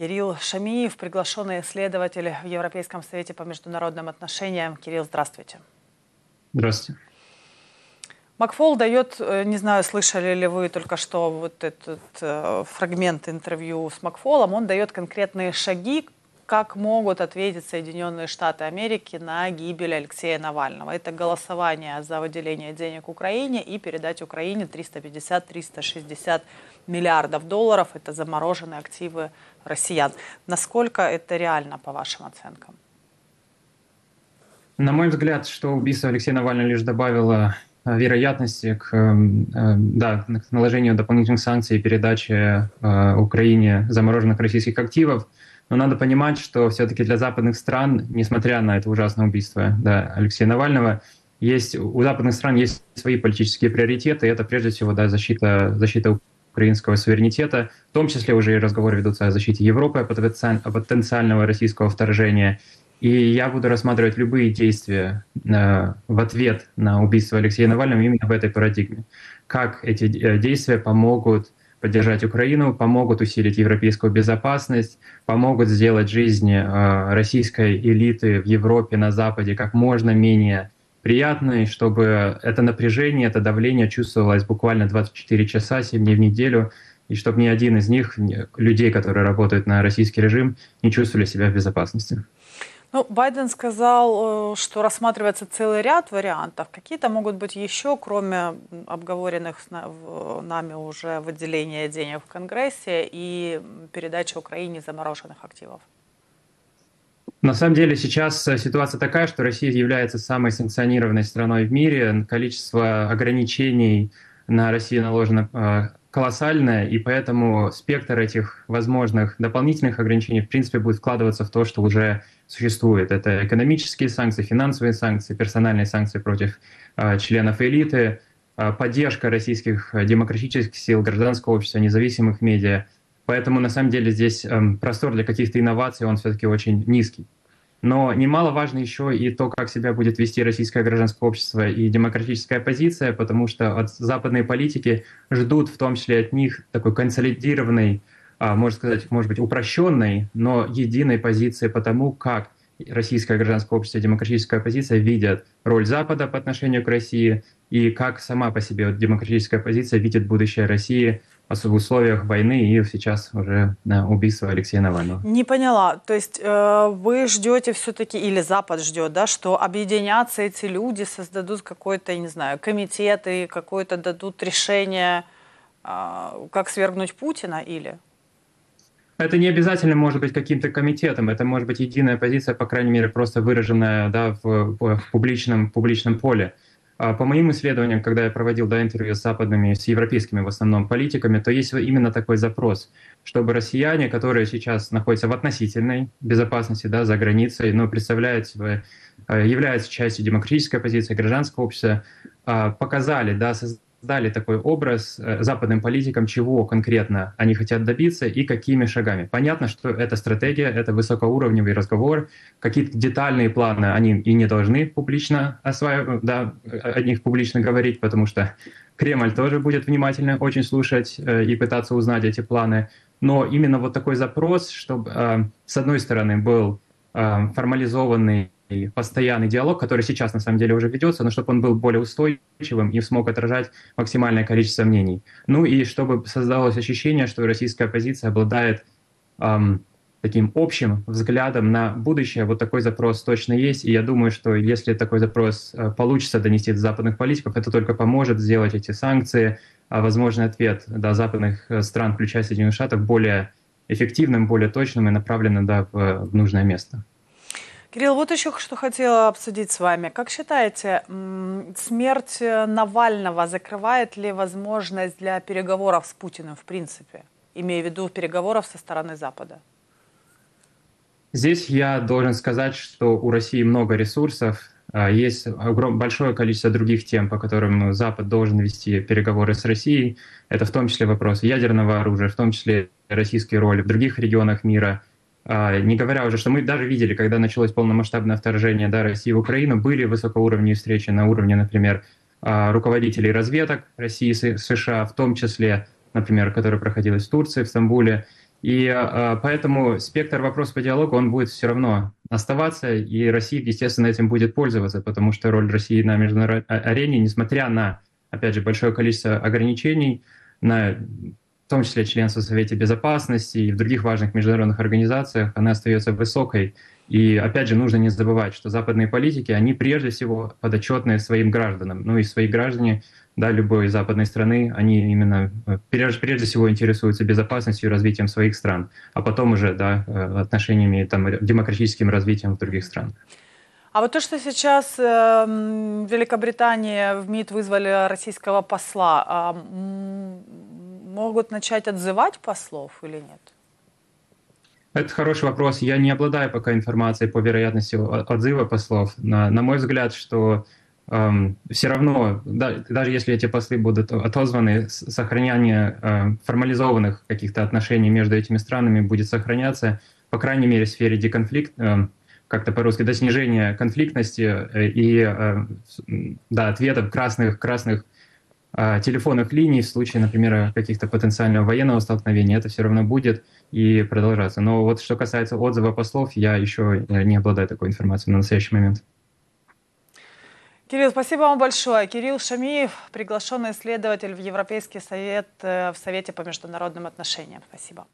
Кирилл Шамиев, приглашенный исследователь в Европейском совете по международным отношениям. Кирилл, здравствуйте. Здравствуйте. Макфол дает, э, не знаю, слышали ли вы только что вот этот э, фрагмент интервью с Макфолом, он дает конкретные шаги, как могут ответить Соединенные Штаты Америки на гибель Алексея Навального. Это голосование за выделение денег Украине и передать Украине 350-360 миллиардов долларов. Это замороженные активы россиян. Насколько это реально, по вашим оценкам? На мой взгляд, что убийство Алексея Навального лишь добавило э, вероятности к, эм, э, да, к наложению дополнительных санкций и передаче э, Украине замороженных российских активов. Но надо понимать, что все-таки для западных стран, несмотря на это ужасное убийство да, Алексея Навального, есть, у западных стран есть свои политические приоритеты, и это прежде всего да, защита, защита украинского суверенитета, в том числе уже и разговоры ведутся о защите Европы от потенциального российского вторжения. И я буду рассматривать любые действия э, в ответ на убийство Алексея Навального именно в этой парадигме. Как эти э, действия помогут поддержать Украину, помогут усилить европейскую безопасность, помогут сделать жизнь э, российской элиты в Европе, на Западе как можно менее приятной, чтобы это напряжение, это давление чувствовалось буквально 24 часа, 7 дней в неделю, и чтобы ни один из них, людей, которые работают на российский режим, не чувствовали себя в безопасности. Ну, Байден сказал, э, что рассматривается целый ряд вариантов. Какие-то могут быть еще, кроме обговоренных нами уже выделения денег в Конгрессе и передачи Украине замороженных активов? На самом деле сейчас э, ситуация такая, что Россия является самой санкционированной страной в мире. Количество ограничений на Россию наложено э, колоссальное, и поэтому спектр этих возможных дополнительных ограничений в принципе будет вкладываться в то, что уже существует. Это экономические санкции, финансовые санкции, персональные санкции против э, членов элиты, поддержка российских демократических сил, гражданского общества, независимых медиа – Поэтому на самом деле здесь эм, простор для каких-то инноваций, он все-таки очень низкий. Но немаловажно еще и то, как себя будет вести российское гражданское общество и демократическая оппозиция, потому что от западной политики ждут в том числе от них такой консолидированной, а, можно сказать, может быть, упрощенной, но единой позиции по тому, как российское гражданское общество и демократическая оппозиция видят роль Запада по отношению к России и как сама по себе демократическая оппозиция видит будущее России в условиях войны и сейчас уже да, убийство Алексея Навального. Не поняла. То есть э, вы ждете все-таки, или Запад ждет, да, что объединятся эти люди, создадут какой-то, не знаю, комитет и какое-то дадут решение, э, как свергнуть Путина или? Это не обязательно может быть каким-то комитетом, это может быть единая позиция, по крайней мере, просто выраженная да, в, в публичном, публичном поле. А по моим исследованиям, когда я проводил да, интервью с западными, с европейскими в основном политиками, то есть именно такой запрос, чтобы россияне, которые сейчас находятся в относительной безопасности да, за границей, но представляют себя, э, являются частью демократической оппозиции, гражданского общества, а, показали, да, создали дали такой образ э, западным политикам, чего конкретно они хотят добиться и какими шагами. Понятно, что это стратегия, это высокоуровневый разговор, какие-то детальные планы они и не должны публично осваивать, да, о них публично говорить, потому что Кремль тоже будет внимательно очень слушать э, и пытаться узнать эти планы. Но именно вот такой запрос, чтобы э, с одной стороны был формализованный постоянный диалог, который сейчас на самом деле уже ведется, но чтобы он был более устойчивым и смог отражать максимальное количество мнений. Ну и чтобы создалось ощущение, что российская оппозиция обладает эм, таким общим взглядом на будущее. Вот такой запрос точно есть, и я думаю, что если такой запрос э, получится донести до западных политиков, это только поможет сделать эти санкции, а возможный ответ до западных э, стран, включая Соединенных Штатов, более эффективным, более точным и направленным да, в, в нужное место. Кирилл, вот еще что хотела обсудить с вами. Как считаете, смерть Навального закрывает ли возможность для переговоров с Путиным в принципе, имея в виду переговоров со стороны Запада? Здесь я должен сказать, что у России много ресурсов, а, есть большое количество других тем, по которым Запад должен вести переговоры с Россией. Это в том числе вопрос ядерного оружия, в том числе российские роли в других регионах мира – не говоря уже, что мы даже видели, когда началось полномасштабное вторжение да, России в Украину, были высокоуровневые встречи на уровне, например, а, руководителей разведок России и США, в том числе, например, которая проходилась в Турции, в Стамбуле. И э, поэтому спектр вопросов по диалогу, он будет все равно оставаться, и Россия, естественно, этим будет пользоваться, потому что роль России на международной арене, несмотря на, опять же, большое количество ограничений, на том числе членство в Совете Безопасности и в других важных международных организациях, она остается высокой. И опять же, нужно не забывать, что западные политики, они прежде всего подотчетны своим гражданам. Ну и свои граждане да, любой западной страны, они именно э, прежде, прежде всего интересуются безопасностью и развитием своих стран, а потом уже да, э, отношениями, там, демократическим развитием в других странах. А вот то, что сейчас э, Великобритания в МИД вызвали российского посла, э, могут начать отзывать послов или нет? Это хороший вопрос. Я не обладаю пока информацией по вероятности отзыва послов. На, на мой взгляд, что эм, все равно, да, даже если эти послы будут отозваны, сохранение э, формализованных каких-то отношений между этими странами будет сохраняться, по крайней мере, в сфере деконфликт, э, как-то по-русски, до снижения конфликтности э, и э, да, ответов красных, красных телефонных линий в случае, например, каких-то потенциального военного столкновения, это все равно будет и продолжаться. Но вот что касается отзыва послов, я еще не обладаю такой информацией на настоящий момент. Кирилл, спасибо вам большое. Кирилл Шамиев, приглашенный исследователь в Европейский совет в Совете по международным отношениям. Спасибо.